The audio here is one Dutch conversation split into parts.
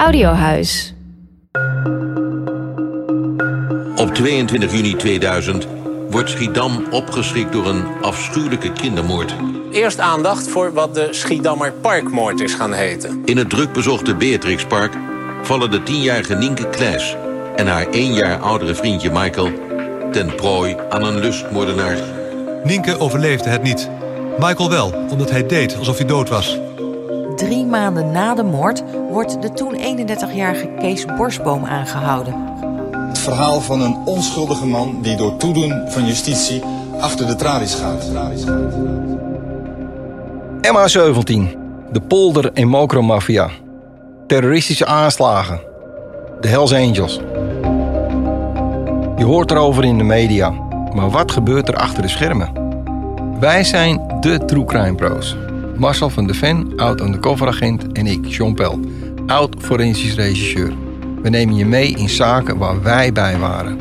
Audiohuis. Op 22 juni 2000 wordt Schiedam opgeschrikt door een afschuwelijke kindermoord. Eerst aandacht voor wat de Schiedammer Parkmoord is gaan heten. In het drukbezochte Beatrixpark vallen de tienjarige Nienke Kleis en haar één jaar oudere vriendje Michael ten prooi aan een lustmoordenaar. Nienke overleefde het niet. Michael wel, omdat hij deed alsof hij dood was. Drie maanden na de moord wordt de toen 31-jarige Kees Borstboom aangehouden. Het verhaal van een onschuldige man die door toedoen van justitie achter de tralies gaat. MH17, de polder- en mokromafia. Terroristische aanslagen. De Hells Angels. Je hoort erover in de media. Maar wat gebeurt er achter de schermen? Wij zijn de True Crime Pro's. Marcel van de Ven, oud-undercover agent, en ik, Jean Pel, oud-forensisch regisseur. We nemen je mee in zaken waar wij bij waren.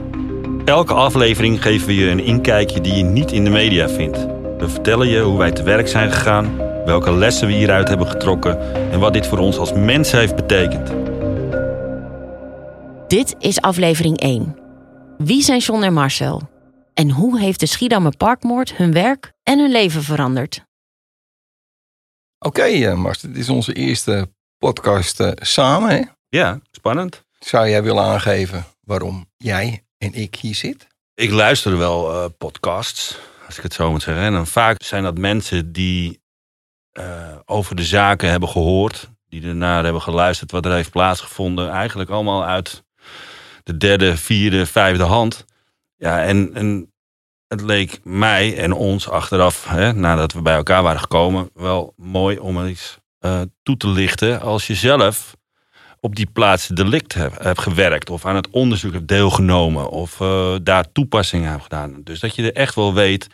Elke aflevering geven we je een inkijkje die je niet in de media vindt. We vertellen je hoe wij te werk zijn gegaan, welke lessen we hieruit hebben getrokken en wat dit voor ons als mens heeft betekend. Dit is aflevering 1. Wie zijn John en Marcel? En hoe heeft de Schiedammer Parkmoord hun werk en hun leven veranderd? Oké, okay, Mars, dit is onze eerste podcast uh, samen. Hè? Ja, spannend. Zou jij willen aangeven waarom jij en ik hier zit? Ik luister wel uh, podcasts, als ik het zo moet zeggen. En vaak zijn dat mensen die uh, over de zaken hebben gehoord, die ernaar hebben geluisterd wat er heeft plaatsgevonden. Eigenlijk allemaal uit de derde, vierde, vijfde hand. Ja, en, en het leek mij en ons achteraf, hè, nadat we bij elkaar waren gekomen, wel mooi om eens uh, toe te lichten als je zelf op die plaats delict hebt, hebt gewerkt of aan het onderzoek hebt deelgenomen of uh, daar toepassingen hebt gedaan. Dus dat je er echt wel weet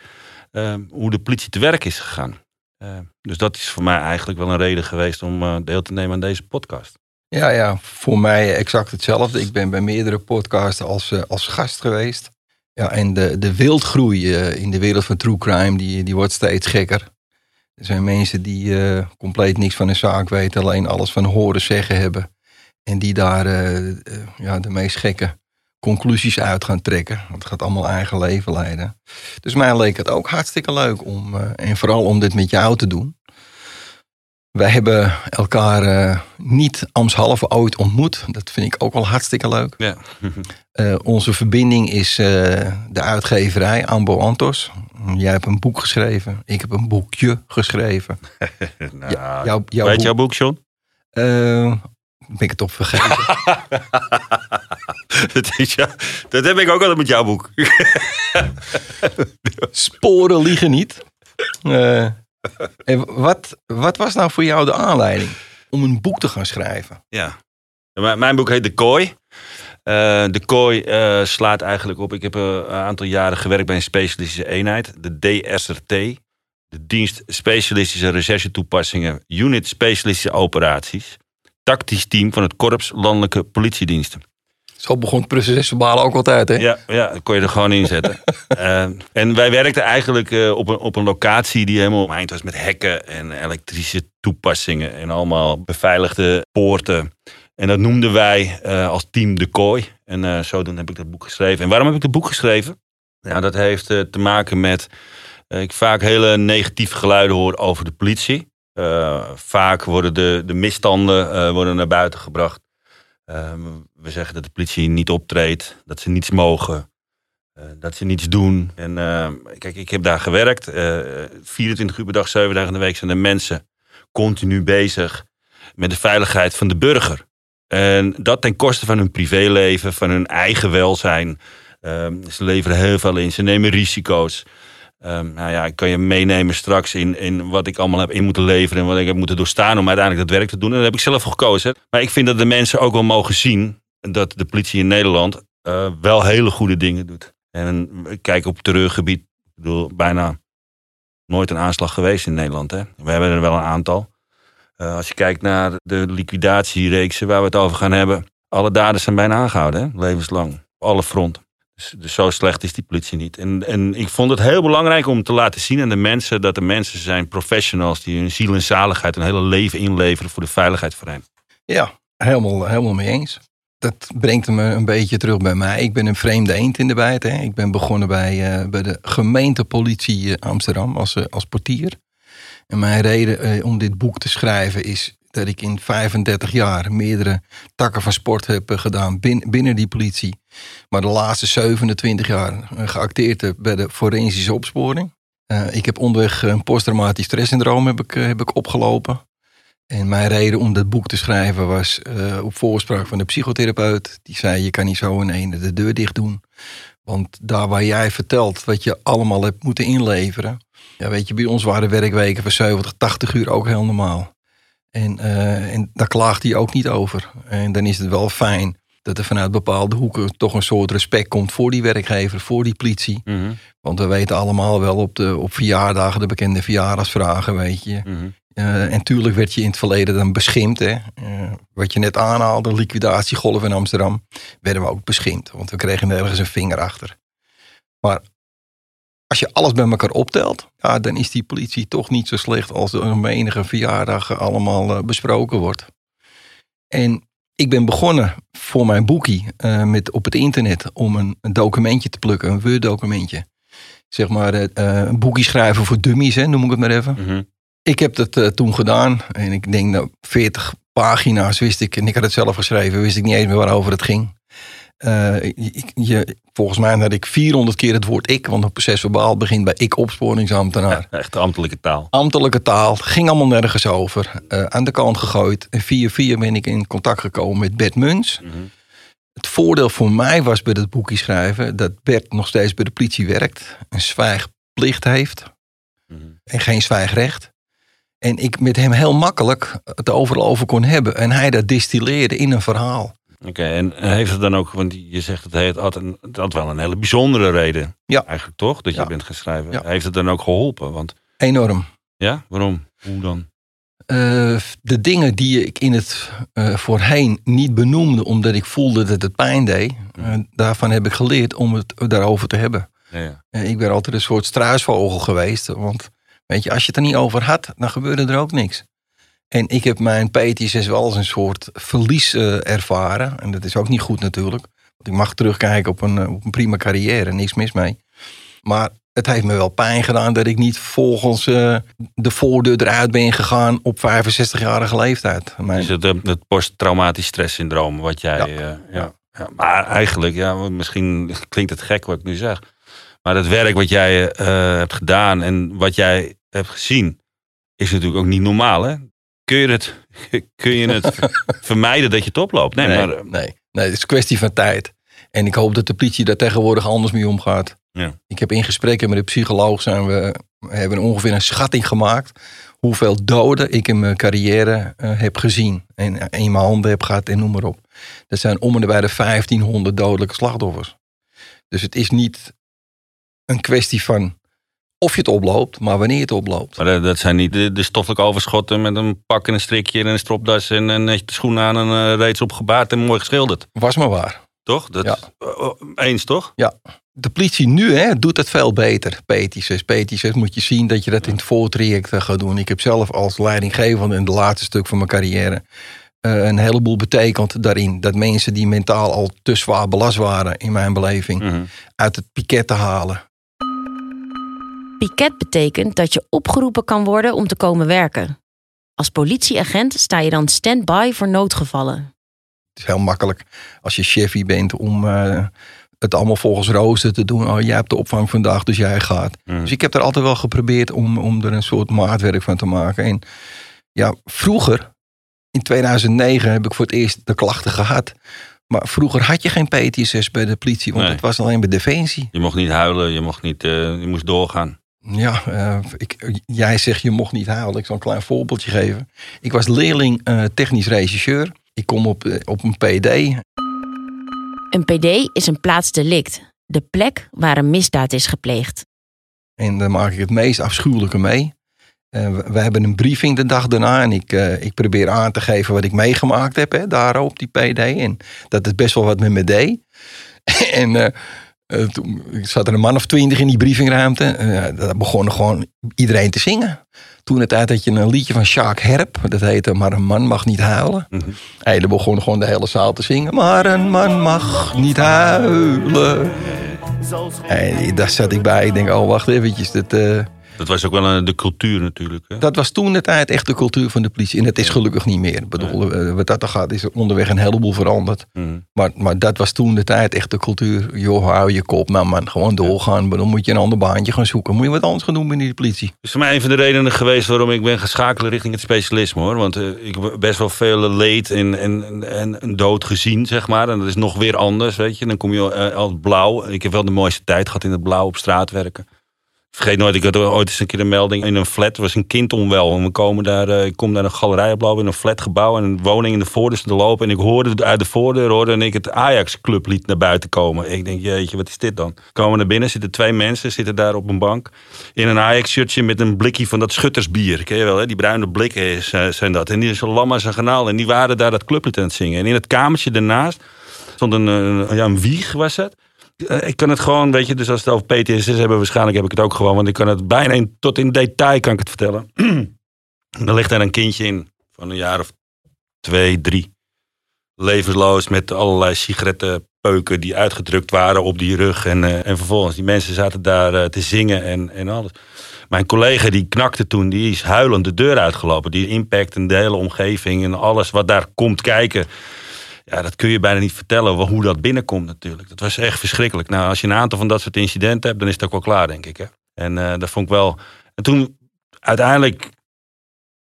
uh, hoe de politie te werk is gegaan. dus dat is voor mij eigenlijk wel een reden geweest om deel te nemen aan deze podcast. Ja, ja, voor mij exact hetzelfde. Ik ben bij meerdere podcasts als, als gast geweest. Ja, en de, de wildgroei in de wereld van true crime, die, die wordt steeds gekker. Er zijn mensen die uh, compleet niks van een zaak weten, alleen alles van horen zeggen hebben. En die daar uh, ja, de meest gekke conclusies uit gaan trekken. Want het gaat allemaal eigen leven leiden. Dus mij leek het ook hartstikke leuk om, en vooral om dit met jou te doen. Wij hebben elkaar uh, niet ambtshalve ooit ontmoet. Dat vind ik ook wel hartstikke leuk. Ja. uh, onze verbinding is uh, de uitgeverij Ambo Antos. Jij hebt een boek geschreven. Ik heb een boekje geschreven. nou, ja, jou, jouw weet boek, jouw boek, John? ben ik het op vergeten. dat, is dat heb ik ook altijd met jouw boek. Sporen liegen niet. Wat, wat was nou voor jou de aanleiding om een boek te gaan schrijven? Ja, mijn boek heet De Kooi. Uh, de Kooi uh, slaat eigenlijk op. Ik heb een aantal jaren gewerkt bij een specialistische eenheid, de DSRT. De Dienst Specialistische Recherche Toepassingen, Unit Specialistische Operaties. Tactisch team van het Korps Landelijke Politiediensten. Zo begon het procesverbalen ook altijd, hè? Ja, ja dat kon je er gewoon in zetten. uh, en wij werkten eigenlijk uh, op, een, op een locatie die helemaal omheind was met hekken en elektrische toepassingen en allemaal beveiligde poorten. En dat noemden wij uh, als team De Kooi. En zodoende heb ik dat boek geschreven. En waarom heb ik dat boek geschreven? Nou, dat heeft te maken met ik vaak hele negatieve geluiden hoor over de politie. vaak worden de, de misstanden worden naar buiten gebracht. Um, we zeggen dat de politie niet optreedt, dat ze niets mogen, uh, dat ze niets doen. En uh, kijk, ik heb daar gewerkt. Uh, 24 uur per dag, 7 dagen in de week zijn de mensen continu bezig met de veiligheid van de burger. En dat ten koste van hun privéleven, van hun eigen welzijn. Um, ze leveren heel veel in, ze nemen risico's. Um, nou ja, ik kan je meenemen straks in, in wat ik allemaal heb in moeten leveren en wat ik heb moeten doorstaan om uiteindelijk dat werk te doen. En dat heb ik zelf gekozen. Maar ik vind dat de mensen ook wel mogen zien dat de politie in Nederland uh, wel hele goede dingen doet. En kijk op terreurgebied, ik bedoel, bijna nooit een aanslag geweest in Nederland. Hè? We hebben er wel een aantal. Uh, als je kijkt naar de liquidatiereeksen waar we het over gaan hebben. Alle daders zijn bijna aangehouden, hè? levenslang. Alle fronten. Dus, dus, zo slecht is die politie niet. En, en ik vond het heel belangrijk om te laten zien aan de mensen dat de mensen zijn professionals die hun ziel en zaligheid een hele leven inleveren voor de veiligheid van hen. Ja, helemaal, helemaal mee eens. Dat brengt me een beetje terug bij mij. Ik ben een vreemde eend in de bijt. Hè. Ik ben begonnen bij, uh, bij de gemeentepolitie eh, Amsterdam als, uh, als portier. En mijn reden om dit boek te schrijven is dat ik in 35 jaar meerdere takken van sport heb gedaan binnen, binnen die politie. Maar de laatste 27 jaar geacteerd heb bij de forensische opsporing. ik heb onderweg een posttraumatisch stresssyndroom heb ik, heb ik opgelopen. En mijn reden om dat boek te schrijven was op voorspraak van de psychotherapeut. Die zei, je kan niet zo in ene de deur dicht doen. Want daar waar jij vertelt wat je allemaal hebt moeten inleveren. Ja, weet je, bij ons waren werkweken van 70, 80 uur ook heel normaal. En, uh, en daar klaagt hij ook niet over. En dan is het wel fijn dat er vanuit bepaalde hoeken toch een soort respect komt voor die werkgever, voor die politie. Mm -hmm. Want we weten allemaal wel op, de, op verjaardagen, de bekende verjaardagsvragen, weet je. Mm -hmm. Uh, en tuurlijk werd je in het verleden dan beschimpt. Hè? Uh, wat je net aanhaalde, liquidatiegolf in Amsterdam, werden we ook beschimpt. Want we kregen nergens een vinger achter. Maar als je alles bij elkaar optelt, ja, dan is die politie toch niet zo slecht als er een menige verjaardag allemaal uh, besproken wordt. En ik ben begonnen voor mijn boekie met op het internet om een, een documentje te plukken, een Word-documentje. Zeg maar een boekie schrijven voor dummies, hè, noem ik het maar even. Mm -hmm. Ik heb dat uh, toen gedaan. En ik denk dat 40 pagina's wist ik. En ik had het zelf geschreven. Wist ik niet eens meer waarover het ging. Uh, ik, je, volgens mij had ik 400 keer het woord ik. Want het proces verbaal begint bij ik opsporingsambtenaar. Ja, echt ambtelijke taal. Ambtelijke taal. Ging allemaal nergens over. Uh, aan de kant gegooid. En via via ben ik in contact gekomen met Bert Muns. Mm -hmm. Het voordeel voor mij was bij het boekje schrijven. Dat Bert nog steeds bij de politie werkt. Een zwijgplicht heeft. Mm -hmm. En geen zwijgrecht. En ik met hem heel makkelijk het overal over kon hebben. En hij dat distilleerde in een verhaal. Oké, en heeft het dan ook, want je zegt het, het had, een, het had wel een hele bijzondere reden. Ja. Eigenlijk toch, dat je Ja. bent gaan schrijven. Ja. Heeft het dan ook geholpen? Want, Enorm. ja, waarom? Hoe dan? Eh, de dingen die ik in het eh, voorheen niet benoemde, omdat ik voelde dat het pijn deed, eh, daarvan heb ik geleerd om het daarover te hebben. Ja, ja. Ik ben altijd een soort struisvogel geweest. Want weet je, als je het er niet over had, dan gebeurde er ook niks. En ik heb mijn PTSS wel als een soort verlies eh, ervaren. En dat is ook niet goed natuurlijk. Want ik mag terugkijken op een, eh, op een prima carrière, niks mis mee. Maar het heeft me wel pijn gedaan dat ik niet volgens eh, de voordeur eruit ben gegaan op 65-jarige leeftijd. Mijn, Is het eh, het posttraumatisch stresssyndroom wat jij... Ja. Ja. ja. Ja, maar eigenlijk, ja, misschien klinkt het gek wat ik nu zeg. Maar het werk wat jij hebt gedaan en wat jij hebt gezien, is natuurlijk ook niet normaal, hè? Kun je het, kun je het vermijden dat je het oploopt? Nee, nee, maar... nee, nee, het is een kwestie van tijd. En ik hoop dat de politie daar tegenwoordig anders mee omgaat. Ja. Ik heb in gesprekken met de psycholoog zijn we, we hebben ongeveer een schatting gemaakt hoeveel doden ik in mijn carrière eh, heb gezien. En in mijn handen heb gehad en noem maar op. Dat zijn om en bij de 1500 dodelijke slachtoffers. Dus het is niet een kwestie van of je het oploopt, maar wanneer je het oploopt. Maar dat, zijn niet de, de stoffelijke overschotten met een pak en een strikje en een stropdas en een netje schoenen aan en eh, reeds opgebaard en mooi geschilderd. Was maar waar. Toch? Dat, Ja. eh, eens toch? De politie nu hè, doet het veel beter. PT6. PT6 moet je zien dat je dat in het voortraject eh, gaat doen. Ik heb zelf als leidinggevende in het laatste stuk van mijn carrière eh, een heleboel betekend daarin. Dat mensen die mentaal al te zwaar belast waren, in mijn beleving, Mhm. uit het piket te halen. Piket betekent dat je opgeroepen kan worden om te komen werken. Als politieagent sta je dan stand-by voor noodgevallen. Het is heel makkelijk als je chefie bent om eh, het allemaal volgens rooster te doen. Oh, jij hebt de opvang vandaag, dus jij gaat. Mhm. Dus ik heb er altijd wel geprobeerd om, om er een soort maatwerk van te maken. En ja, vroeger, in 2009, heb ik voor het eerst de klachten gehad. Maar vroeger had je geen PTSS bij de politie, want Nee. het was alleen bij Defensie. Je mocht niet huilen, je, mocht niet, eh, je moest doorgaan. Ja, eh, ik, jij zegt je mocht niet huilen. Ik zal een klein voorbeeldje geven. Ik was leerling eh, technisch regisseur. Ik kom op, eh, op een PD. Een PD is een plaatsdelict, de plek waar een misdaad is gepleegd. En daar maak ik het meest afschuwelijke mee. We, hebben een briefing de dag daarna. En ik, ik probeer aan te geven wat ik meegemaakt heb. Hè, daar op die PD. En dat het best wel wat met me deed. en eh, toen zat er een man of twintig in die briefingruimte. Eh daar begon gewoon iedereen te zingen. Toen de tijd had je een liedje van Sjaak Herp. Dat heette Maar een man mag niet huilen. Hey, dan begon gewoon de hele zaal te zingen. Maar een man mag niet huilen. Hey, daar zat ik bij. Ik denk, oh wacht eventjes. Dat, eh, Dat was ook wel een, de cultuur natuurlijk. Hè? dat was toen de tijd echt de cultuur van de politie. En dat is gelukkig niet meer. Ik bedoel, eh, wat dat er gaat is er onderweg een heleboel veranderd. Mhm. Maar, maar dat was toen de tijd echt de cultuur. Joh, hou je kop. Nou man, gewoon doorgaan. Maar dan moet je een ander baantje gaan zoeken. Moet je wat anders gaan doen binnen de politie. Dat is voor mij een van de redenen geweest waarom ik ben gaan schakelen richting het specialisme hoor. Want eh, ik heb best wel veel leed en, en, en, en dood gezien, zeg maar. En dat is nog weer anders, weet je. Dan kom je eh, al blauw. Ik heb wel de mooiste tijd gehad in het blauw op straat werken. Vergeet nooit, ik had ooit eens een keer een melding in een flat. Was een kind onwel. En we komen daar, eh, ik kom naar een galerij op lopen in een flatgebouw. En een woning in de voordeur te lopen. En ik hoorde uit de voordeur hoorde en ik het Ajax clublied naar buiten komen. Ik denk, jeetje, wat is dit dan? Komen naar binnen, zitten twee mensen, zitten daar op een bank. In een Ajax-shirtje met een blikje van dat schuttersbier. Ken je wel, hè? die bruine blikken eh, zijn dat. En die is zo lam als een garnaal. En die waren daar dat clublied aan het zingen. En in het kamertje daarnaast stond een, eh, ja, een wieg, was het. Eh, Ik kan het gewoon, weet je, dus als het over PTSS hebben, waarschijnlijk heb ik het ook gewoon, want ik kan het bijna in, tot in detail kan ik het vertellen. er ligt daar een kindje in van een jaar of twee, drie. Levensloos met allerlei sigarettenpeuken die uitgedrukt waren op die rug. En, eh, en vervolgens, die mensen zaten daar eh, te zingen en, en alles. Mijn collega die knakte toen, die is huilend de deur uitgelopen. Die impact en de hele omgeving en alles wat daar komt kijken. Ja, dat kun je bijna niet vertellen hoe dat binnenkomt natuurlijk. Dat was echt verschrikkelijk. Nou, als je een aantal van dat soort incidenten hebt, dan is het ook wel klaar, denk ik. Hè? En eh, dat vond ik wel... En toen, uiteindelijk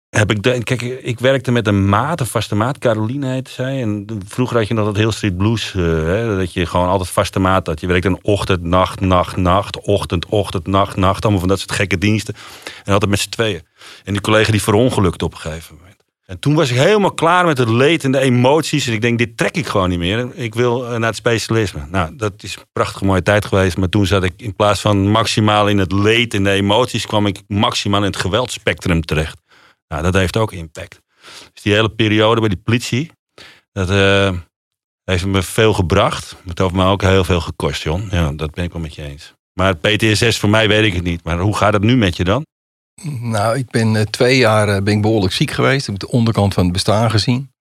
heb ik... De, kijk, ik werkte met een maat, een vaste maat. Caroline heette zij. En vroeger had je nog dat heel street blues. eh, hè, dat je gewoon altijd vaste maat had. Je werkte een ochtend, nacht, nacht, nacht. Ochtend, ochtend, nacht, nacht. Allemaal van dat soort gekke diensten. En altijd met z'n tweeën. En die collega die verongelukte op een gegeven moment. En toen was ik helemaal klaar met het leed en de emoties. En ik denk, dit trek ik gewoon niet meer. Ik wil eh, naar het specialisme. Nou, dat is een prachtige mooie tijd geweest. Maar toen zat ik in plaats van maximaal in het leed en de emoties... kwam ik maximaal in het geweldspectrum terecht. Nou, dat heeft ook impact. Dus die hele periode bij die politie... dat eh, heeft me veel gebracht. Het heeft me ook heel veel gekost, John. Ja, dat ben ik wel met je eens. Maar PTSS, voor mij weet ik het niet. Maar hoe gaat het nu met je dan? Nou, ik ben eh, twee jaar eh, ben ik behoorlijk ziek geweest. Ik heb de onderkant van het bestaan gezien.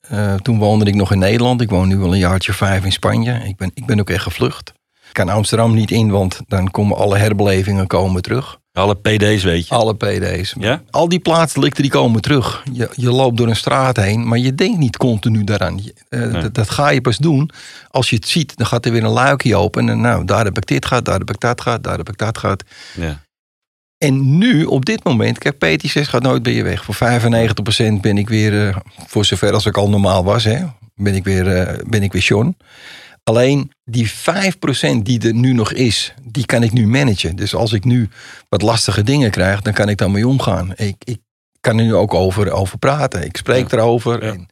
Eh, toen woonde ik nog in Nederland. Ik woon nu al een jaartje vijf in Spanje. Ik ben, ik ben ook echt gevlucht. Ik kan Amsterdam niet in, want dan komen alle herbelevingen komen terug. Alle PD's weet je. Alle PD's. Ja? Al die plaatsdelicten die komen terug. Je, je loopt door een straat heen, maar je denkt niet continu daaraan. Je- Nee. dat, dat ga je pas doen als je het ziet. Dan gaat er weer een luikje open. En nou, daar heb ik dit gehad, daar heb ik dat gehad, daar heb ik dat gehad. Ja. En nu, op dit moment, kijk, PT6 gaat nooit bij je weg. Voor 95% ben ik weer, eh, voor zover als ik al normaal was, hè, ben ik weer, eh, ben ik weer John. Alleen die 5% die er nu nog is, die kan ik nu managen. Dus als ik nu wat lastige dingen krijg, dan kan ik daarmee omgaan. Ik, ik kan er nu ook over, over praten. Ik spreek Ja. erover. Ja. En,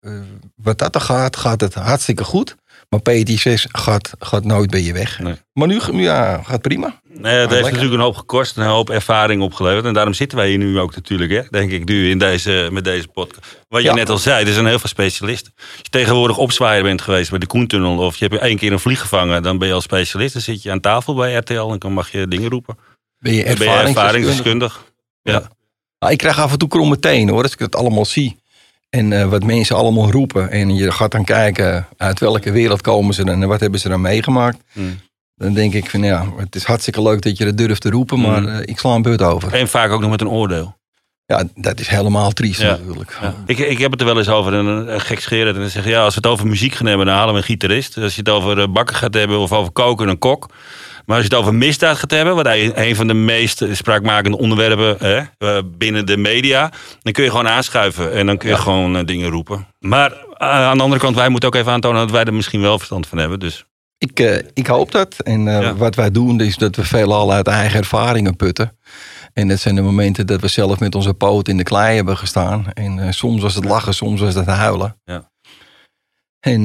eh, wat dat er gaat, gaat het hartstikke goed. Maar PT6 gaat, gaat nooit bij je weg. Nee. Maar nu ja, gaat prima. Nee, het heeft natuurlijk een hoop gekost, een hoop ervaring opgeleverd. En daarom zitten wij hier nu ook natuurlijk, hè, denk ik, nu in deze, met deze podcast. Wat je Ja. net al zei, er zijn heel veel specialisten. Als je tegenwoordig opzwaaier bent geweest bij de Koentunnel... of je hebt één keer een vlieg gevangen, dan ben je als specialist. Dan zit je aan tafel bij RTL en dan mag je dingen roepen. Ben je ben ervaringsdeskundig. Ja. Nou, ik krijg af en toe kromme tenen hoor, als ik het allemaal zie. En eh, wat mensen allemaal roepen. En je gaat dan kijken uit welke wereld komen ze dan en wat hebben ze dan meegemaakt. Hmm. Dan denk ik van ja, het is hartstikke leuk dat je dat durft te roepen, maar Hmm. eh, ik sla een beurt over. En vaak ook nog met een oordeel. Ja, dat is helemaal triest Ja. natuurlijk. Ja. Ik, ik heb het er wel eens over, en een gek scheren. En dan zeg je, ja, als we het over muziek gaan hebben, dan halen we een gitarist. Als je het over eh, bakken gaat hebben of over koken, een kok. Maar als je het over misdaad gaat hebben, wat een van de meest spraakmakende onderwerpen hè, eh, binnen de media, dan kun je gewoon aanschuiven en dan kun je Ja. gewoon eh, dingen roepen. Maar eh, aan de andere kant, wij moeten ook even aantonen dat wij er misschien wel verstand van hebben. Dus Ik, ik hoop dat. En Ja. wat wij doen is dat we veelal uit eigen ervaringen putten. En dat zijn de momenten dat we zelf met onze poot in de klei hebben gestaan. En soms was het lachen, soms was het huilen. Ja. En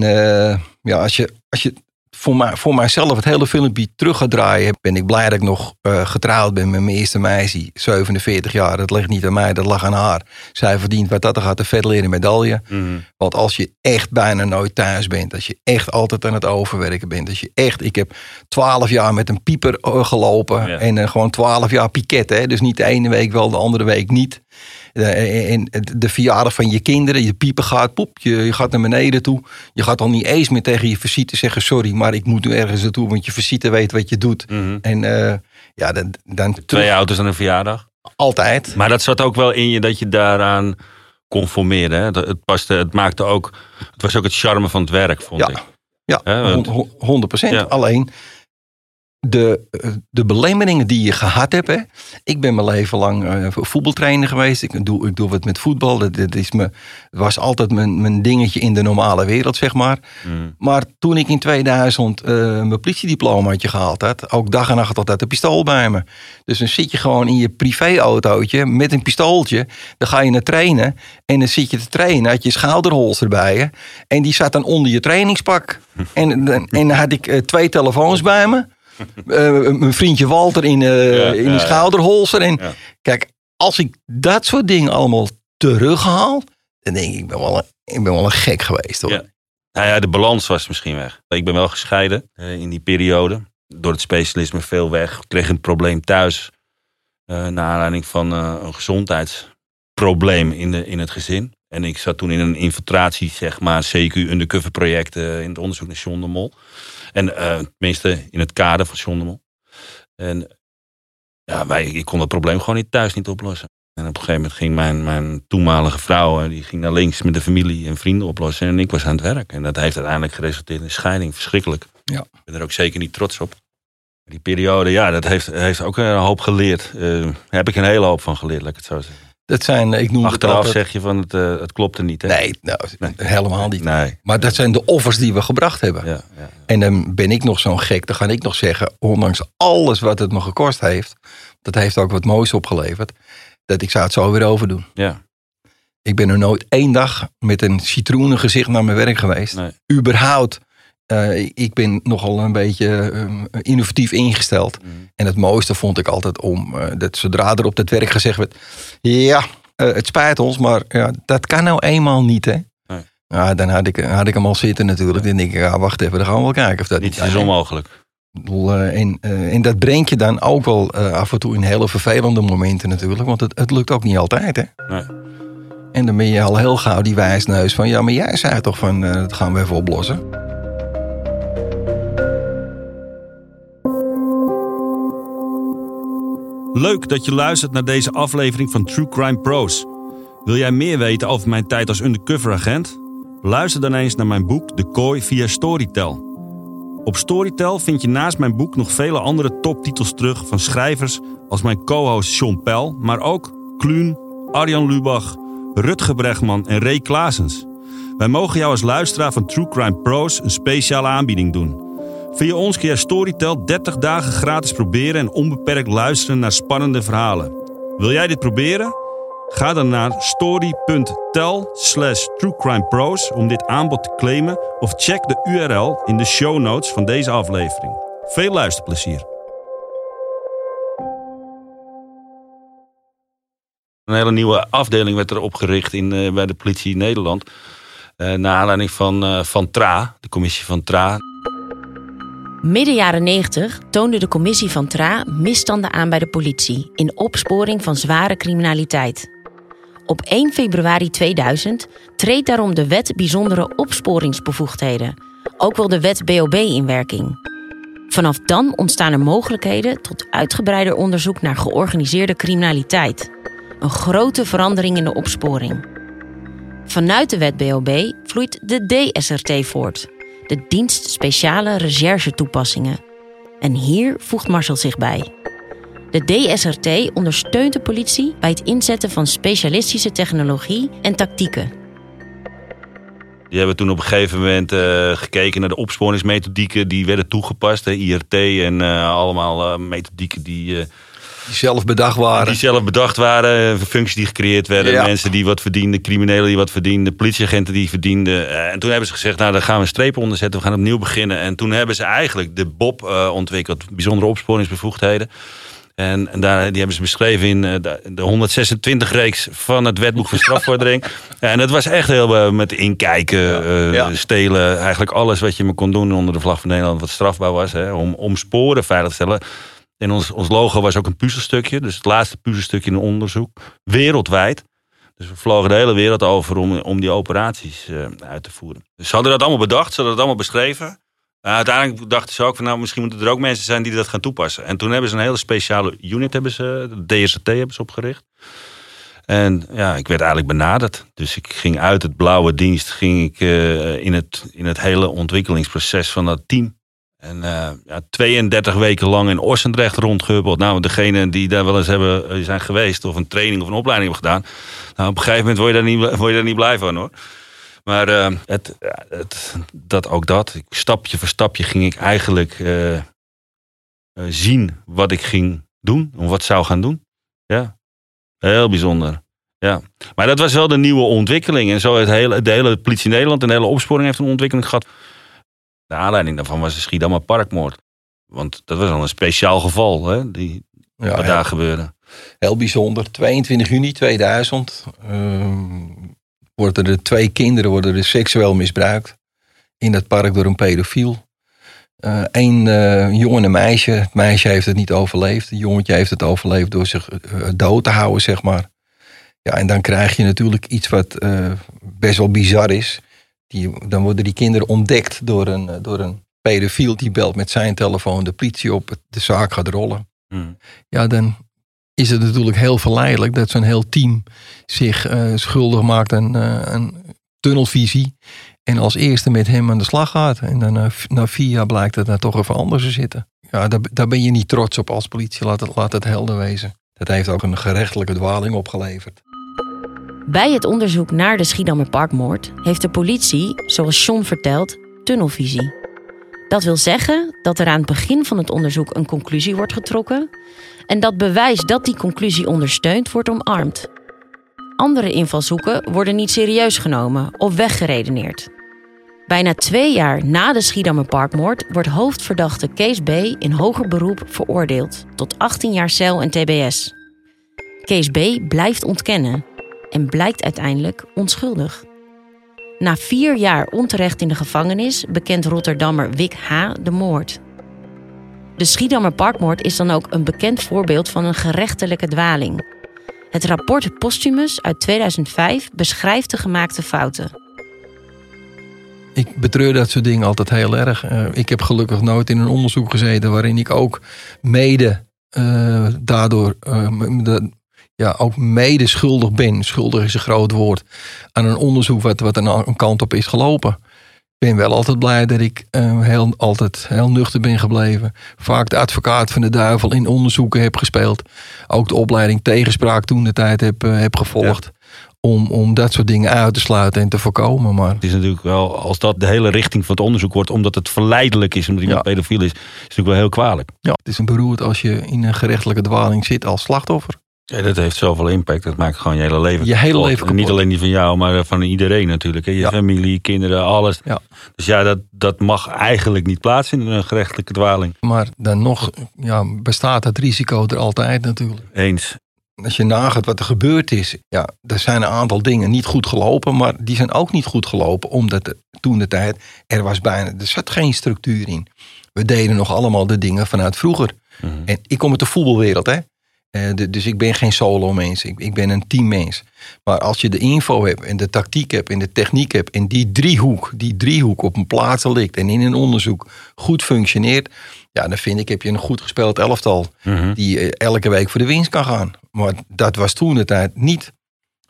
ja, als je, als je voor, mij, voor mijzelf het hele filmpje terug ga draaien, ben ik blij dat ik nog eh, getrouwd ben met mijn eerste meisje, 47 jaar. Dat ligt niet aan mij, dat lag aan haar. Zij verdient wat dat er gaat, een vet leren medaille. Mhm. Want als je echt bijna nooit thuis bent, als je echt altijd aan het overwerken bent, als je echt, ik heb 12 jaar met een pieper eh, gelopen Ja. en eh, gewoon 12 jaar piket, hè? dus niet de ene week wel, de andere week niet. Eh, En de verjaardag van je kinderen, je piepen gaat, poep, je, je gaat naar beneden toe. Je gaat dan niet eens meer tegen je visite zeggen: Sorry, maar ik moet nu ergens naartoe, want je visite weet wat je doet. Mhm. En eh, ja, dan, dan terug- Twee auto's aan een verjaardag. altijd. Maar dat zat ook wel in je dat je daaraan conformeerde. Hè? Dat- Het, paste, het maakte ook. Het was ook het charme van het werk, vond Ja. ik. Ja, want- hon- 100 procent. Ja. Alleen de, de belemmeringen die je gehad hebt. Hè. Ik ben mijn leven lang eh, voetbaltrainer geweest. Ik doe, ik doe wat met voetbal. Dat, dat is me, het was altijd mijn, mijn dingetje in de normale wereld, zeg maar. Mhm. Maar toen ik in 2000 eh, mijn politiediplomaatje gehaald had, ook dag en nacht altijd een pistool bij me. Dus dan zit je gewoon in je privéautootje met een pistooltje. Dan ga je naar trainen en dan zit je te trainen, had je schouderholster bij je. En die zat dan onder je trainingspak. En, en, en dan had ik eh, twee telefoons bij me. Eh, mijn vriendje Walter in, eh Ja, in die schouderholster. En kijk, als ik dat soort dingen allemaal terughaal, dan denk ik, ik ben wel een, ik ben wel een gek geweest hoor. Ja. Nou ja, de balans was misschien weg. Ik ben wel gescheiden eh, in die periode. Door het specialisme veel weg. Ik kreeg een probleem thuis. eh naar aanleiding van een gezondheidsprobleem in, de, in het gezin. En ik zat toen in een infiltratie, zeg maar, CQ undercover project eh, in het onderzoek naar John de Mol. En eh, tenminste in het kader van John de Mol. En ja, wij, ik kon dat probleem gewoon niet thuis niet oplossen. En op een gegeven moment ging mijn, mijn toenmalige vrouw, eh, die ging naar links met de familie en vrienden oplossen. En ik was aan het werk. En dat heeft uiteindelijk geresulteerd in een scheiding. Verschrikkelijk. Ja. Ik ben er ook zeker niet trots op. Die periode, ja, dat heeft, heeft ook een hoop geleerd. Daar heb ik een hele hoop van geleerd, laat ik het zo zeggen. Dat zijn, ik noem het Achteraf altijd... zeg je van het, eh, het klopte niet. Hè? Nee, nou, Nee. helemaal niet. Nee. Maar dat zijn de offers die we gebracht hebben. Ja, ja. En dan ben ik nog zo'n gek. Dan ga ik nog zeggen, ondanks alles wat het me gekost heeft, dat heeft ook wat moois opgeleverd, dat ik zou het zo weer overdoen. ja. Ik ben er nooit één dag met een citroenengezicht naar mijn werk geweest. Nee. Überhaupt. Eh, ik ben nogal een beetje eh, innovatief ingesteld. Mhm. En het mooiste vond ik altijd om, eh, dat zodra er op het werk gezegd werd, ja, eh, het spijt ons, maar ja, dat kan nou eenmaal niet, hè. Nee. Ja, dan had ik, had ik hem al zitten natuurlijk. Dan denk ik, ja, wacht even, dan gaan we wel kijken of dat Niets niet is onmogelijk. En, en dat brengt je dan ook wel af en toe in hele vervelende momenten natuurlijk. Want het, het lukt ook niet altijd, hè. Nee. En dan ben je al heel gauw die wijsneus van... ja, maar jij zei toch van, dat gaan we even oplossen. Leuk dat je luistert naar deze aflevering van True Crime Pros. Wil jij meer weten over mijn tijd als undercover agent? Luister dan eens naar mijn boek De Kooi via Storytel. Op Storytel vind je naast mijn boek nog vele andere toptitels terug van schrijvers als mijn co-host Sean Pell, maar ook Kluun, Arjan Lubach, Rutger Bregman en Ray Klaasens. Wij mogen jou als luisteraar van True Crime Pros een speciale aanbieding doen. Via ons kun je Storytel 30 dagen gratis proberen en onbeperkt luisteren naar spannende verhalen. Wil jij dit proberen? Ga dan naar story.tel slash truecrimepros om dit aanbod te claimen of check de URL in de show notes van deze aflevering. Veel luisterplezier. Een hele nieuwe afdeling werd er opgericht in, eh, bij de politie Nederland. Eh naar aanleiding van, eh, van TRA, de commissie van TRA. Midden jaren 90 toonde de commissie van TRA misstanden aan bij de politie in opsporing van zware criminaliteit. Op 1 februari 2000 treedt daarom de Wet Bijzondere Opsporingsbevoegdheden, ook wel de Wet BOB, in werking. Vanaf dan ontstaan er mogelijkheden tot uitgebreider onderzoek naar georganiseerde criminaliteit. Een grote verandering in de opsporing. Vanuit de Wet BOB vloeit de DSRT voort, de dienst speciale recherche toepassingen. En hier voegt Marcel zich bij. De DSRT ondersteunt de politie bij het inzetten van specialistische technologie en tactieken. Die hebben toen op een gegeven moment eh, gekeken naar de opsporingsmethodieken die werden toegepast. Hè, IRT en eh, allemaal eh, methodieken die, Die zelf bedacht waren. Die zelf bedacht waren, eh, functies die gecreëerd werden, Ja. mensen die wat verdienden, criminelen die wat verdienden, politieagenten die verdienden. Eh, En toen hebben ze gezegd, nou daar gaan we een streep onder zetten, we gaan opnieuw beginnen. En toen hebben ze eigenlijk de BOP eh, ontwikkeld, bijzondere opsporingsbevoegdheden. En, en daar, die hebben ze beschreven in de, de 126 reeks van het wetboek van strafvordering. En dat was echt heel met inkijken, Ja. stelen. Eigenlijk alles wat je maar kon doen onder de vlag van Nederland wat strafbaar was. Hè, om, om sporen veilig te stellen. En ons, ons logo was ook een puzzelstukje. Dus het laatste puzzelstukje in onderzoek. Wereldwijd. Dus we vlogen de hele wereld over om, om die operaties eh, uit te voeren. Dus ze hadden dat allemaal bedacht. Ze hadden dat allemaal beschreven. Uh, uiteindelijk dachten ze ook van nou misschien moeten er ook mensen zijn die dat gaan toepassen. En toen hebben ze een hele speciale unit, hebben ze, de DST hebben ze opgericht. En ja, ik werd eigenlijk benaderd. Dus ik ging uit het blauwe dienst ging ik, eh, in, het, in het hele ontwikkelingsproces van dat team. En eh, ja, 32 weken lang in Ossendrecht rondgehubbeld. Nou, degene die daar wel eens hebben, eh, zijn geweest, of een training of een opleiding hebben gedaan. Nou, op een gegeven moment word je daar niet, je daar niet blij van hoor. Maar eh, het, het, dat ook dat. Stapje voor stapje ging ik eigenlijk zien wat ik ging doen. Of wat zou gaan doen. Ja, heel bijzonder. Ja. Maar dat was wel de nieuwe ontwikkeling. En zo het hele, de hele politie Nederland en de hele opsporing heeft een ontwikkeling gehad. De aanleiding daarvan was de Schiedammer Parkmoord. Want dat was al een speciaal geval, hè, die, Ja, wat heel, daar gebeurde. heel bijzonder. 22 juni 2000 ehm, worden er twee kinderen worden er seksueel misbruikt. In dat park door een pedofiel. Eén jongen en een meisje. Het meisje heeft het niet overleefd. Het jongetje heeft het overleefd door zich eh, dood te houden, zeg maar. Ja, en dan krijg je natuurlijk iets wat eh, best wel bizar is. Die, dan worden die kinderen ontdekt door een, eh, door een pedofiel. Die belt met zijn telefoon de politie op. De zaak gaat rollen. Hmm. Ja, dan is het natuurlijk heel verleidelijk dat zo'n heel team zich eh, schuldig maakt aan eh, een tunnelvisie. En als eerste met hem aan de slag gaat. En dan eh, na vier jaar blijkt dat daar toch even anders te zitten. Ja, daar, daar ben je niet trots op als politie. Laat het, laat het helder wezen. Dat heeft ook een gerechtelijke dwaling opgeleverd. Bij het onderzoek naar de Schiedammer Parkmoord heeft de politie, zoals John vertelt, tunnelvisie. Dat wil zeggen dat er aan het begin van het onderzoek een conclusie wordt getrokken en dat bewijs dat die conclusie ondersteunt wordt omarmd. Andere invalshoeken worden niet serieus genomen of weggeredeneerd. Bijna twee jaar na de Schiedammer Parkmoord wordt hoofdverdachte Kees B. in hoger beroep veroordeeld tot 18 jaar cel en tbs. Kees B. blijft ontkennen en blijkt uiteindelijk onschuldig. Na vier jaar onterecht in de gevangenis bekent Rotterdammer Wik H. de moord. De Schiedammer Parkmoord is dan ook een bekend voorbeeld van een gerechtelijke dwaling. Het rapport Postumus uit 2005 beschrijft de gemaakte fouten. Ik betreur dat soort dingen altijd heel erg. Eh, ik heb gelukkig nooit in een onderzoek gezeten waarin ik ook mede eh, daardoor eh, ja, ook mede schuldig ben. Schuldig is een groot woord. Aan een onderzoek wat, wat een, kant op is gelopen. Ik ben wel altijd blij dat ik eh, heel, altijd heel nuchter ben gebleven. Vaak de advocaat van de duivel in onderzoeken heb gespeeld. Ook de opleiding tegenspraak toen de tijd heb, eh, heb gevolgd. Om, om dat soort dingen uit te sluiten en te voorkomen. Maar Het is natuurlijk wel, als dat de hele richting van het onderzoek wordt, omdat het verleidelijk is, omdat iemand Ja. pedofiel is, is het natuurlijk wel heel kwalijk. Ja, het is een beroerd als je in een gerechtelijke dwaling zit als slachtoffer. Ja, dat heeft zoveel impact. Dat maakt gewoon je hele leven Je hele leven En Niet alleen die van jou, maar van iedereen natuurlijk. hè. Je Ja. familie, kinderen, alles. Ja. Dus ja, dat, dat mag eigenlijk niet plaatsvinden in een gerechtelijke dwaling. Maar dan nog ja, bestaat het risico er altijd natuurlijk. Eens. Als je nagaat wat er gebeurd is. Ja, er zijn een aantal dingen niet goed gelopen. Maar die zijn ook niet goed gelopen. Omdat toen de tijd, er was bijna, er zat geen structuur in. We deden nog allemaal de dingen vanuit vroeger. Mhm. En ik kom uit de voetbalwereld, hè. Eh, de- dus ik ben geen solo mens. Ik, ik ben een teammens. Maar als je de info hebt en de tactiek hebt en de techniek hebt. En die driehoek, die driehoek op een plaats ligt. En in een onderzoek goed functioneert. Ja, dan vind ik heb je een goed gespeeld elftal. Mhm. Die eh, elke week voor de winst kan gaan. Maar dat was toen de tijd niet.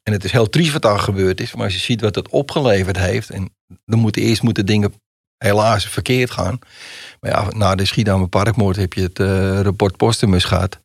En het is heel triest wat daar gebeurd is. Maar als je ziet wat het opgeleverd heeft. En dan moeten eerst moeten dingen helaas verkeerd gaan. Maar ja, na de Schiedammer Parkmoord heb je het eh, rapport Postumus gehad.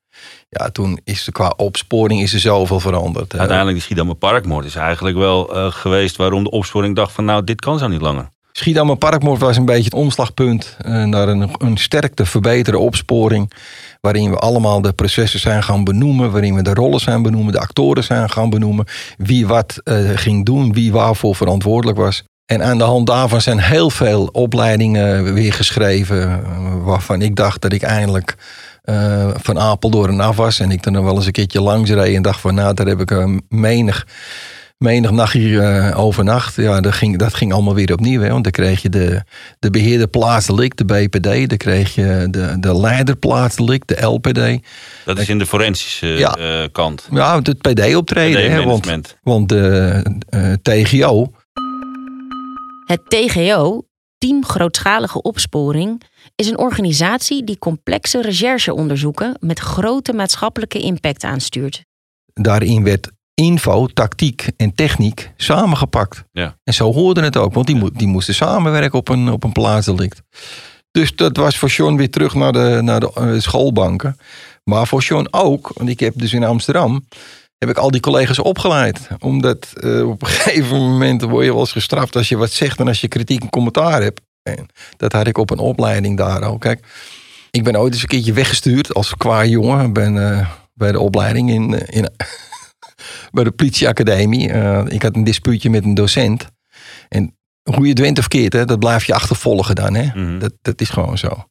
Ja, toen is er qua opsporing is er zoveel veranderd. Uiteindelijk, de Schiedammer Parkmoord is eigenlijk wel eh, geweest waarom de opsporing dacht van nou, dit kan zo niet langer. Schiedammer Parkmoord was een beetje het omslagpunt eh, naar een, een sterk te verbeteren opsporing. Waarin we allemaal de processen zijn gaan benoemen. Waarin we de rollen zijn benoemen, de actoren zijn gaan benoemen. Wie wat eh, ging doen, wie waarvoor verantwoordelijk was. En aan de hand daarvan zijn heel veel opleidingen weer geschreven. Waarvan ik dacht dat ik eindelijk eh, van Apeldoorn af was. En ik nog wel eens een keertje langs reed en dacht van nou, daar heb ik een menig, menig nachtje eh, overnacht. Ja, dat ging, dat ging allemaal weer opnieuw. Hè, want dan kreeg je de, de beheerder plaatselijk, de BPD. Dan kreeg je de, de leider plaatselijk, de LPD. Dat is in de forensische Ja. eh, kant. Ja, het PD optreden. hè, want, want de eh, TGO, Het TGO, Team Grootschalige Opsporing, is een organisatie die complexe rechercheonderzoeken met grote maatschappelijke impact aanstuurt. daarin werd info, tactiek en techniek samengepakt. Ja. En zo hoorde het ook, want die, mo- die moesten samenwerken op een, op een plaatsdelict. Dus dat was voor John weer terug naar de, naar de eh, schoolbanken. Maar voor John ook, want ik heb dus in Amsterdam... heb ik al die collega's opgeleid. Omdat eh, op een gegeven moment word je wel eens gestraft... als je wat zegt en als je kritiek en commentaar hebt. En dat had ik op een opleiding daar al. Kijk, ik ben ooit eens een keertje weggestuurd als qua jongen. Ben eh, bij de opleiding in, eh, in, bij de politieacademie. Eh, ik had een dispuutje met een docent. En hoe je het of keert, hè, dat blijf je achtervolgen dan. Hè? Mhm. dat, dat is gewoon zo.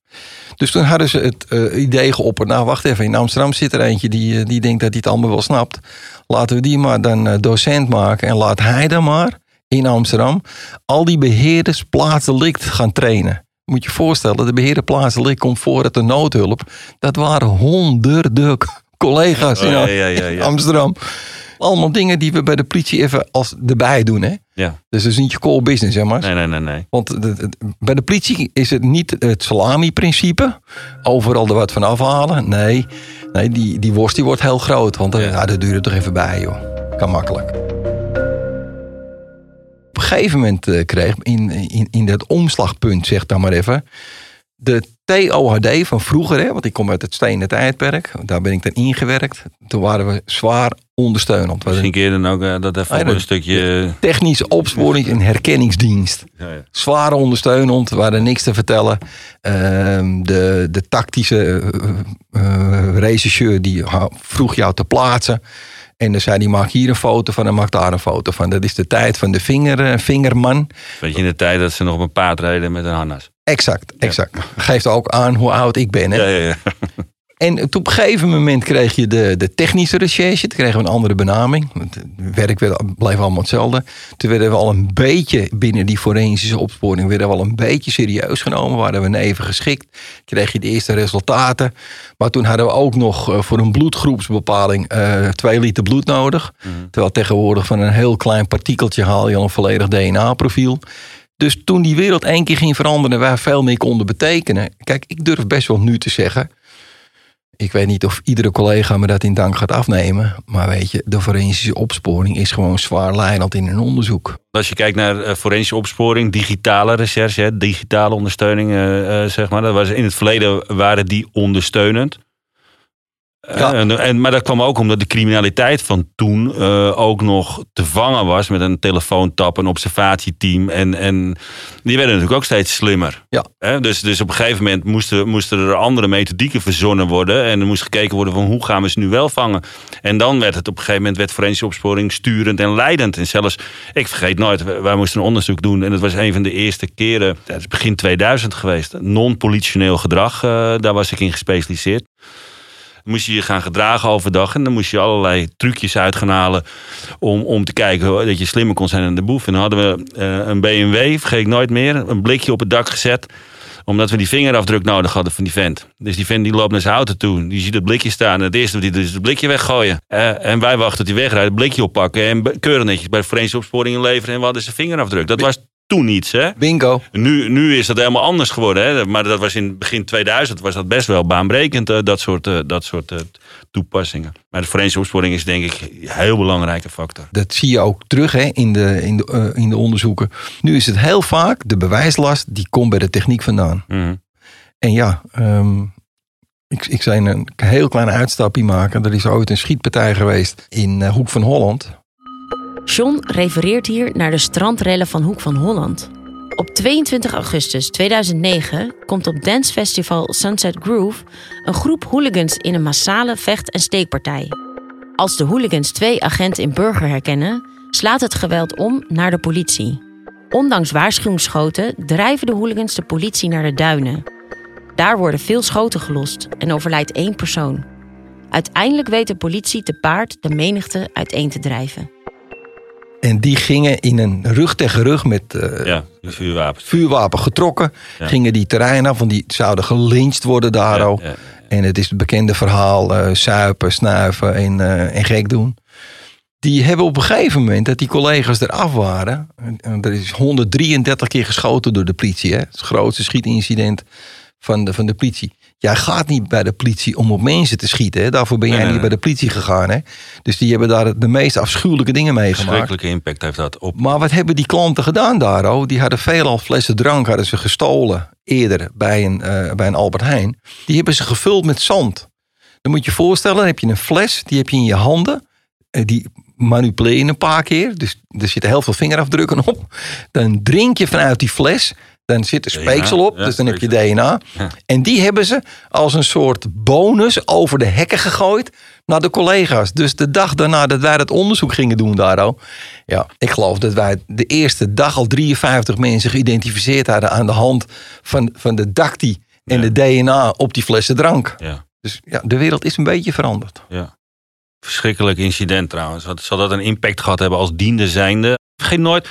Dus toen hadden ze het idee geopperd. Nou, wacht even. In Amsterdam zit er eentje die, die denkt dat hij het allemaal wel snapt. Laten we die maar dan docent maken. En laat hij dan maar in Amsterdam al die beheerders plaatselijk gaan trainen. Moet je je voorstellen, de beheerder plaatselijk komt voor het de noodhulp. Dat waren honderden collega's in, Oh, ja, ja, ja, ja. Amsterdam. Allemaal dingen die we bij de politie even als erbij doen. Hè? Ja. Dus dat is niet je core business, zeg maar. Nee, nee, nee, nee. Want de- de- bij de politie is het niet het salami-principe. Overal er wat van afhalen. Nee, nee die, die worst die wordt heel groot. Want ja. dat duurt er toch even bij, joh. Kan makkelijk. Op een gegeven moment eh, kreeg in, in, in dat omslagpunt, zeg dan maar even. De TOHD van vroeger, hè, want ik kom uit het stenen tijdperk. Daar ben ik dan ingewerkt. Toen waren we zwaar ondersteunend. Misschien je dan ook eh, dat even Ah, een stukje... Technische opsporing en herkenningsdienst. Ja, ja. Zwaar ondersteunend, we hadden niks te vertellen. Ehm, de, de tactische eh, eh, rechercheur die vroeg jou te plaatsen. En dan zei hij, maak hier een foto van en maak daar een foto van. Dat is de tijd van de vinger, eh, vingerman. Weet je, in de tijd dat ze nog op een paard reden met een harnas. Exact, exact. Geeft ook aan hoe oud ik ben. Hè? Ja, ja, ja. En op een gegeven moment kreeg je de, de technische recherche. Toen kregen we een andere benaming. Het werk werd, bleef allemaal hetzelfde. Toen werden we al een beetje binnen die forensische opsporing... werden we al een beetje serieus genomen. Waren we even geschikt. Kreeg je de eerste resultaten. Maar toen hadden we ook nog eh, voor een bloedgroepsbepaling... eh twee liter bloed nodig. Terwijl tegenwoordig van een heel klein partikeltje... haal je al een volledig DNA-profiel. Dus toen die wereld één keer ging veranderen... en wij veel meer konden betekenen... Kijk, ik durf best wel nu te zeggen... Ik weet niet of iedere collega me dat in dank gaat afnemen. Maar weet je, de forensische opsporing is gewoon zwaar leidend in een onderzoek. Als je kijkt naar eh, forensische opsporing, digitale recherche, digitale ondersteuning, eh, eh, zeg maar. In het verleden waren die ondersteunend. Eh, Ja. en, en, maar dat kwam ook omdat de criminaliteit van toen eh, ook nog te vangen was met een telefoontap, een observatieteam. En, en die werden natuurlijk ook steeds slimmer. Ja. Hè, dus, dus op een gegeven moment moesten, moesten er andere methodieken verzonnen worden. En er moest gekeken worden van hoe gaan we ze nu wel vangen. En dan werd het op een gegeven moment werd forensische opsporing sturend en leidend. En zelfs, ik vergeet nooit, wij moesten een onderzoek doen. En het was een van de eerste keren, het is begin 2000 geweest. Non-politioneel gedrag, eh, daar was ik in gespecialiseerd. Dan moest je je gaan gedragen overdag. En dan moest je allerlei trucjes uit gaan halen. Om, om te kijken dat je slimmer kon zijn dan de boef. En dan hadden we eh, een BMW, vergeet ik nooit meer. Een blikje op het dak gezet omdat we die vingerafdruk nodig hadden van die vent. Dus die vent die loopt naar zijn auto toe. Die ziet het blikje staan. En het eerste wat hij doet is het blikje weggooien. Eh, en wij wachten tot hij wegrijdt. Het blikje oppakken. En keurig netjes bij de forensische opsporing inleveren. En we hadden zijn vingerafdruk. Dat was toen iets, hè? Bingo. Nu, nu is dat helemaal anders geworden. Hè? Maar dat was in begin 2000 was dat best wel baanbrekend, eh, dat soort, eh, dat soort eh, toepassingen. Maar de forensische opsporing is denk ik een heel belangrijke factor. Dat zie je ook terug hè, in, de, in, de, in de onderzoeken. Nu is het heel vaak de bewijslast die komt bij de techniek vandaan. Mhm. En ja, ehm, ik, ik zou een heel klein uitstapje maken. Er is ooit een schietpartij geweest in Hoek van Holland. John refereert hier naar de strandrellen van Hoek van Holland. Op 22 augustus 2009 komt op dancefestival Sunset Groove een groep hooligans in een massale vecht- en steekpartij. Als de hooligans twee agenten in Burger herkennen, slaat het geweld om naar de politie. Ondanks waarschuwingsschoten drijven de hooligans de politie naar de duinen. Daar worden veel schoten gelost en overlijdt één persoon. Uiteindelijk weet de politie te paard de menigte uiteen te drijven. En die gingen in een rug tegen rug met eh, Ja, vuurwapens. vuurwapen getrokken. Ja. Gingen die terreinen af, want die zouden gelyncht worden daar Ja, ja. En het is het bekende verhaal, eh suipen, snuiven en, eh, en gek doen. Die hebben op een gegeven moment dat die collega's eraf waren. en- en Er is 133 keer geschoten door de politie. Hè? Het grootste schietincident van de, van de politie. Jij gaat niet bij de politie om op mensen te schieten. Hè? Daarvoor ben jij Nee, nee, niet bij de politie gegaan. Hè? Dus die hebben daar de meest afschuwelijke dingen meegemaakt. Verschrikkelijke impact heeft dat op. Maar wat hebben die klanten gedaan daar? Oh? Die hadden veelal flessen drank hadden ze gestolen eerder bij een, eh, bij een Albert Heijn. Die hebben ze gevuld met zand. Dan moet je je voorstellen, dan heb je een fles, die heb je in je handen. Eh, Die manipuleer je een paar keer. Dus er zitten heel veel vingerafdrukken op. Dan drink je vanuit die fles. Dan zit er DNA, speeksel op, ja, dus dan heb je. DNA. Ja. En die hebben ze als een soort bonus over de hekken gegooid naar de collega's. Dus de dag daarna dat wij dat onderzoek gingen doen daar. Ja, ik geloof dat wij de eerste dag al 53 mensen geïdentificeerd hadden aan de hand van, van de dacti en Ja. de DNA op die flessen drank. Ja, Dus ja, de wereld is een beetje veranderd. ja. Verschrikkelijk incident trouwens. Wat zal dat een impact gehad hebben als diende zijnde? Vergeet nooit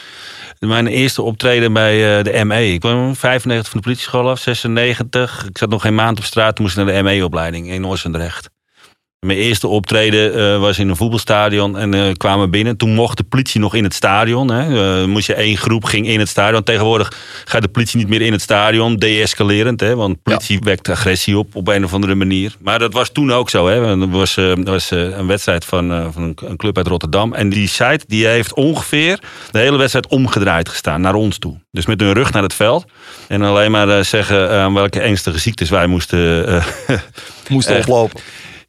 mijn eerste optreden bij eh, de ME. Ik kwam 95 van de politieschool af, 96. Ik zat nog geen maand op straat, moest naar de ME-opleiding in Ossendrecht. Mijn eerste optreden eh, was in een voetbalstadion en eh, kwamen binnen. Toen mocht de politie nog in het stadion. Hè. Eh, moest je één groep ging in het stadion. Tegenwoordig gaat de politie niet meer in het stadion. Deescalerend, hè, want politie wekt agressie op op een of andere manier. Maar dat was toen ook zo. Hè. Er was, was een wedstrijd van, van een- club uit Rotterdam. En die site die heeft ongeveer de hele wedstrijd omgedraaid gestaan naar ons toe. Dus met hun rug naar het veld. En alleen maar zeggen aan welke ernstige ziektes wij moesten... Moesten oplopen.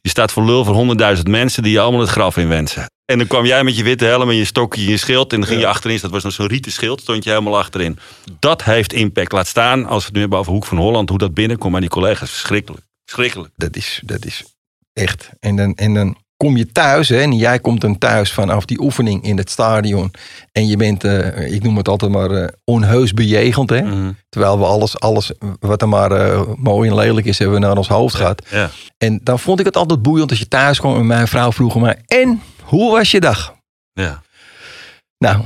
Je staat voor lul voor honderdduizend mensen die je allemaal het graf in wensen. En dan kwam jij met je witte helm en je stokje en je schild. En dan ging je achterin. Dat was nog zo'n rieten schild. Stond je helemaal achterin. Dat heeft impact. Laat staan, als we het nu hebben over Hoek van Holland. Hoe dat binnenkomt. Maar die collega's, verschrikkelijk. Verschrikkelijk. Dat is, dat is echt. En dan, en dan kom je thuis, hè, en jij komt dan thuis vanaf die oefening in het stadion. En je bent, eh, ik noem het altijd maar, eh, onheus bejegend. Hè? Mhm. Terwijl we alles, alles wat er maar eh, mooi en lelijk is, hebben we naar ons hoofd gehad. Ja. En dan vond ik het altijd boeiend als je thuis kwam en mijn vrouw vroeg mij, en hoe was je dag? Ja. Nou,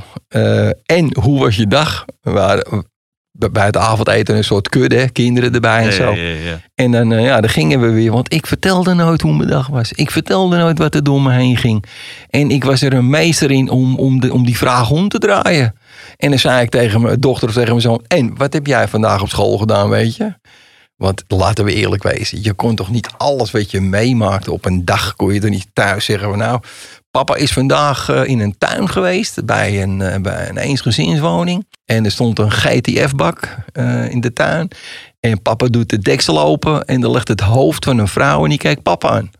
en hoe was je dag? Waren bij het avondeten een soort kudde, kinderen erbij en Ja, zo. ja. En dan, eh, ja, dan gingen we weer, want ik vertelde nooit hoe mijn dag was. Ik vertelde nooit wat er door me heen ging. En ik was er een meester in om, om, de, om die vraag om te draaien. En dan zei ik tegen mijn dochter of tegen mijn zoon... en wat heb jij vandaag op school gedaan, weet je? Want laten we eerlijk wezen, je kon toch niet alles wat je meemaakte op een dag... kon je er niet thuis zeggen van nou... Papa is vandaag eh, in een tuin geweest bij een, eh, bij een eensgezinswoning. En er stond een GTF-bak eh, in de tuin. En papa doet de deksel open en er ligt het hoofd van een vrouw en die kijkt papa aan.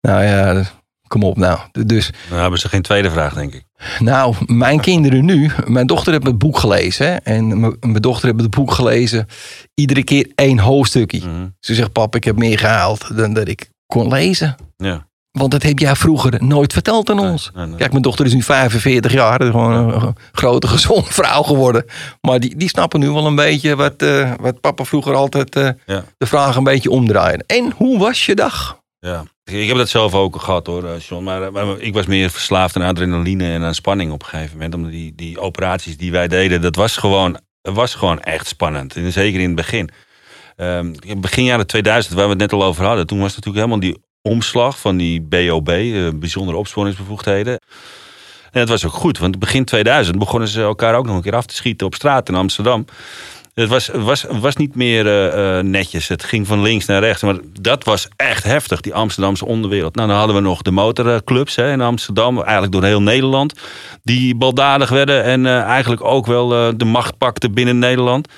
Nou ja, kom op nou. Dus, Dan hebben ze geen tweede vraag, denk ik. nou, mijn kinderen nu, mijn dochter heeft het boek gelezen. Hè, en mijn, mijn dochter heeft het boek gelezen, iedere keer één hoofdstukje. Mhm. Ze zegt, papa, ik heb meer gehaald dan dat ik kon lezen. Ja. Want dat heb jij vroeger nooit verteld aan ons. Nee, nee. Kijk, mijn dochter is nu 45 jaar. is Gewoon een grote, gezonde vrouw geworden. Maar die, die snappen nu wel een beetje wat, eh, wat papa vroeger altijd eh, Ja. de vraag een beetje omdraaide. En hoe was je dag? Ja. Ik heb dat zelf ook gehad hoor, eh, John. Maar, maar ik was meer verslaafd aan adrenaline en aan spanning op een gegeven moment. Omdat die, die operaties die wij deden, dat was gewoon, was gewoon echt spannend. En zeker in het begin. Ehm, begin jaren 2000, waar we het net al over hadden. Toen was natuurlijk helemaal die omslag van die BOB, eh, bijzondere opsporingsbevoegdheden. En het was ook goed, want begin 2000 begonnen ze elkaar ook nog een keer af te schieten op straat in Amsterdam. Het was, was, was niet meer eh, eh, netjes. Het ging van links naar rechts. Maar dat was echt heftig, die Amsterdamse onderwereld. Nou, dan hadden we nog de motorclubs hè, in Amsterdam. Eigenlijk door heel Nederland. Die baldadig werden en eigenlijk ook wel de macht pakten binnen Nederland.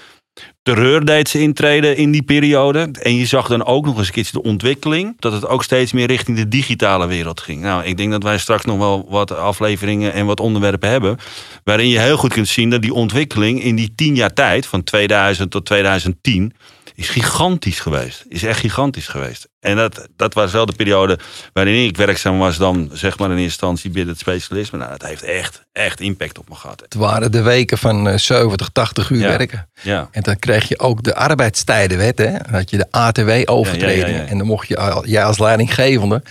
Terreur deed ze intreden in die periode. En je zag dan ook nog eens een keertje de ontwikkeling. Dat het ook steeds meer richting de digitale wereld ging. Nou, ik denk dat wij straks nog wel wat afleveringen en wat onderwerpen hebben. Waarin je heel goed kunt zien dat die ontwikkeling in die tien jaar tijd, van 2000 tot 2010, is gigantisch geweest. Is echt gigantisch geweest. En dat, dat was wel de periode waarin ik werkzaam was dan, zeg maar in instantie binnen het specialisme. Nou, dat heeft echt, echt impact op me gehad. Het waren de weken van eh, 70, 80 uur Ja. werken. Ja. En dan kreeg je ook de arbeidstijdenwet, hè? Dan had je de ja, ja, ja. En dan mocht je, jij als leidinggevende,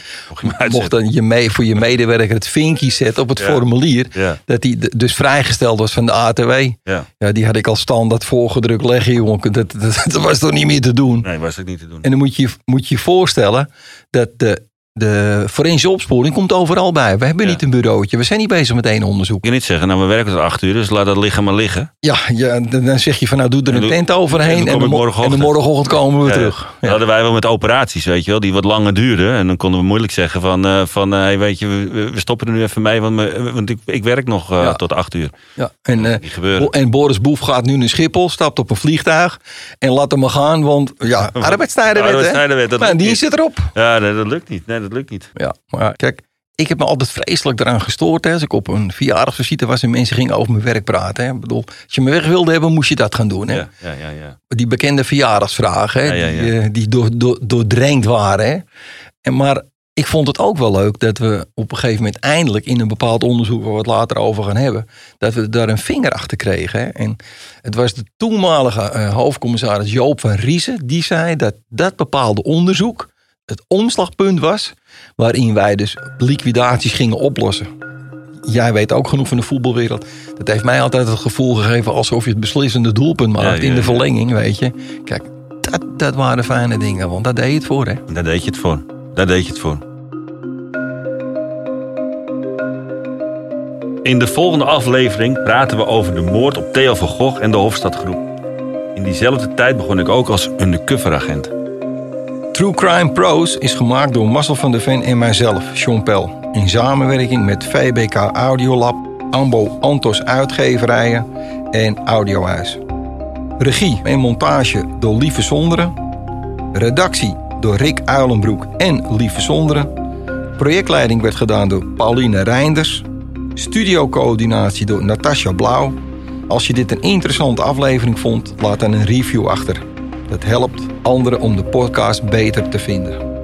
Mocht dan je mee, voor je medewerker het vinkje zetten op het formulier. Dat die dus vrijgesteld was van de ATW. Ja. Ja, die had ik al standaard voorgedrukt leggen, jongen. Dat, dat, dat was toch niet meer te doen. Nee, was ook niet te doen. En dan moet je moet je je voorstellen dat de, de forensische opsporing komt overal bij. We hebben Ja. niet een bureautje. We zijn niet bezig met één onderzoek. Kan niet zeggen, nou we werken tot acht uur, dus laat dat liggen maar liggen. Ja, ja dan zeg je van nou doe er En een doe- tent en overheen. En, de, en de morgenochtend komen we Ja, terug. Dat Ja. hadden wij wel met operaties, weet je wel, die wat langer duurden. En dan konden we moeilijk zeggen van, eh, van eh, hey, weet je, we, we stoppen er nu even mee, want, me- want ik, ik werk nog eh, tot acht uur. Ja, en. Bo- en Boris Boef gaat nu naar Schiphol, stapt op een vliegtuig en laat hem maar gaan, want ja, arbeidstijdenwet? Arbeidstijdenwet, dat Maar die zit erop. Ja, nee, dat lukt niet. Nee, dat lukt niet. Ja, maar kijk, ik heb me altijd vreselijk eraan gestoord. Hè. Als ik op een verjaardagsvisite was en mensen gingen over mijn werk praten. Hè. Ik bedoel, als je me weg wilde hebben, moest je dat gaan doen. Hè. Ja, ja, ja. ja. Die bekende verjaardagsvragen, hè, Ja, die, eh, die door, door, doordrenkt waren. Hè. En maar ik vond het ook wel leuk dat we op een gegeven moment eindelijk in een bepaald onderzoek, waar we het later over gaan hebben, dat we daar een vinger achter kregen. Hè. En het was de toenmalige eh, hoofdcommissaris Joop van Riesen, die zei dat dat bepaalde onderzoek het omslagpunt was waarin wij dus liquidaties gingen oplossen. Jij weet ook genoeg van de voetbalwereld. Dat heeft mij altijd het gevoel gegeven alsof je het beslissende doelpunt maakt Ja, ja, in de ja. verlenging, weet je. Kijk, dat, dat waren fijne dingen, want daar deed je het voor, hè. Daar deed je het voor. Daar deed je het voor. In de volgende aflevering praten we over de moord op Theo van Gogh en de Hofstadgroep. In diezelfde tijd begon ik ook als undercoveragent. True Crime Pros is gemaakt door Marcel van der Ven en mijzelf, Sean Pel. In samenwerking met VBK Audiolab, Ambo Antos Uitgeverijen en Audiohuis. Regie en montage door Lieve Zonderen. Redactie door Rick Uilenbroek en Lieve Zonderen. Projectleiding werd gedaan door Pauline Reinders. Studiocoördinatie door Natasja Blauw. Als je dit een interessante aflevering vond, laat dan een review achter. Dat helpt anderen om de podcast beter te vinden.